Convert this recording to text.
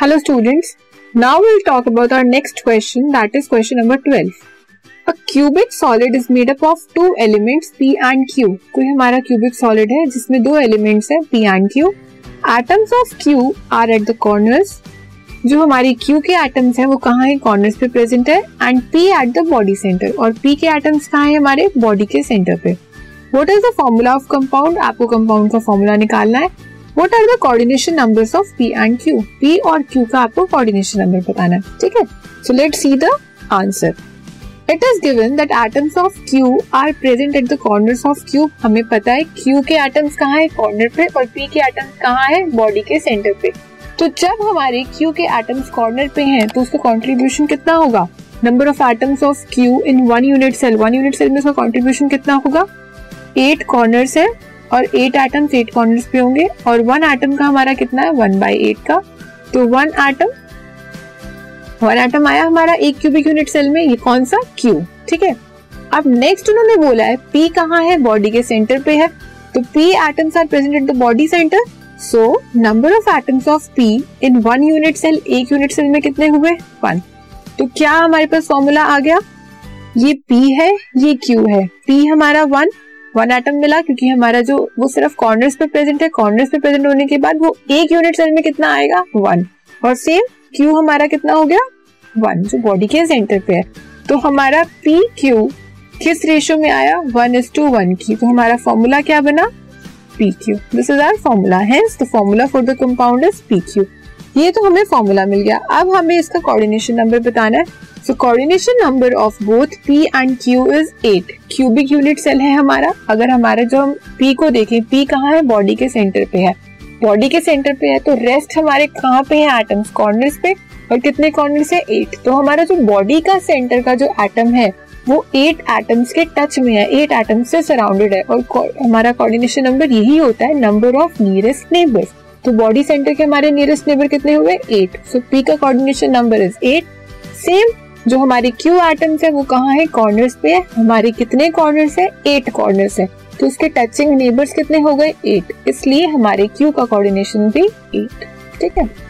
Hello students, now we'll talk about our next question that is question number 12. A cubic solid is made up of two elements P and Q. कोई हमारा cubic solid है जिसमें दो elements हैं P and Q. Atoms of Q are at the corners. जो हमारी Q के atoms हैं वो कहाँ है corners पे present है and P at the body center और P के atoms कहाँ है हमारे body के center पे. What is the formula of compound? आपको compound का formula निकालना है what are the coordination numbers of P and Q P और क्यू का आपको कोऑर्डिनेशन नंबर बताना है, ठीक है? So let see the answer it is given that atoms of Q are present at the corners of cube हमें पता है क्यू के एटम्स कहाँ है? कॉर्नर पे और पी के एटम्स कहाँ है? बॉडी के सेंटर पे. तो जब हमारे क्यू के एटम्स कॉर्नर पे हैं तो उसका कंट्रीब्यूशन कितना होगा? Number of atoms of Q in one unit cell one unit cell में उसका कंट्रीब्यूशन कितना होगा? एट कॉर्नर्स है. और एट एटम्स एट कॉर्नर्स पे होंगे। और वन एटम का हमारा कितना है? वन बाई एट का। तो वन एटम वन एटम आया हमारा एक क्यूबिक यूनिट सेल में। ये कौन सा? क्यू ठीक है? अब नेक्स्ट उन्होंने बोला है पी कहाँ है? बॉडी के सेंटर पे है। तो P atoms are present at the body centre so number of atoms of P in one unit cell एक यूनिट सेल में कितने हुए? वन तो क्या हमारे पास फॉर्मूला आ गया? ये पी है, ये क्यू है। पी हमारा वन वन एटम मिला क्योंकि हमारा जो, वो सिर्फ़ कॉर्नर्स पे प्रेजेंट है कॉर्नर्स पे प्रेजेंट होने के बाद वो एक यूनिट सेल में कितना आएगा? वन और सेम क्यू हमारा कितना हो गया? वन जो बॉडी के सेंटर पे है। तो हमारा पी क्यू किस रेशियो में आया? वन इज़ टू वन की। तो हमारा फॉर्मूला क्या बना? P Q this is our formula है formula for the compound is P Q ये तो हमें फॉर्मूला मिल गया। अब हमें इसका कोऑर्डिनेशन नंबर बताना है। So coordination number of both P and Q is eight cubic unit cell है हमारा। अगर हमारा जो हम P को देखें पी कहाँ है? बॉडी के सेंटर पे है। बॉडी के सेंटर पे है तो रेस्ट हमारे कहाँ पे है? एटम्स कॉर्नर्स पे। और कितने कॉर्नर्स है? एट तो हमारा जो बॉडी का सेंटर का जो एटम है, वो एट एटम्स के टच में है। एट एटम्स से सराउंडेड है। और हमारा कोऑर्डिनेशन नंबर यही होता है नंबर ऑफ़ नियरेस्ट नेबर्स तो बॉडी सेंटर के हमारे नियरेस्ट नेबर कितने हुए? एट सो पी का coordination number is eight same जो हमारी क्यू एटम्स है वो कहाँ है? कॉर्नर्स पे है। हमारे कितने कॉर्नर्स है? एट कॉर्नर्स है। तो उसके टचिंग नेबर्स कितने हो गए? एट इसलिए हमारे क्यू का कोऑर्डिनेशन भी एट ठीक है?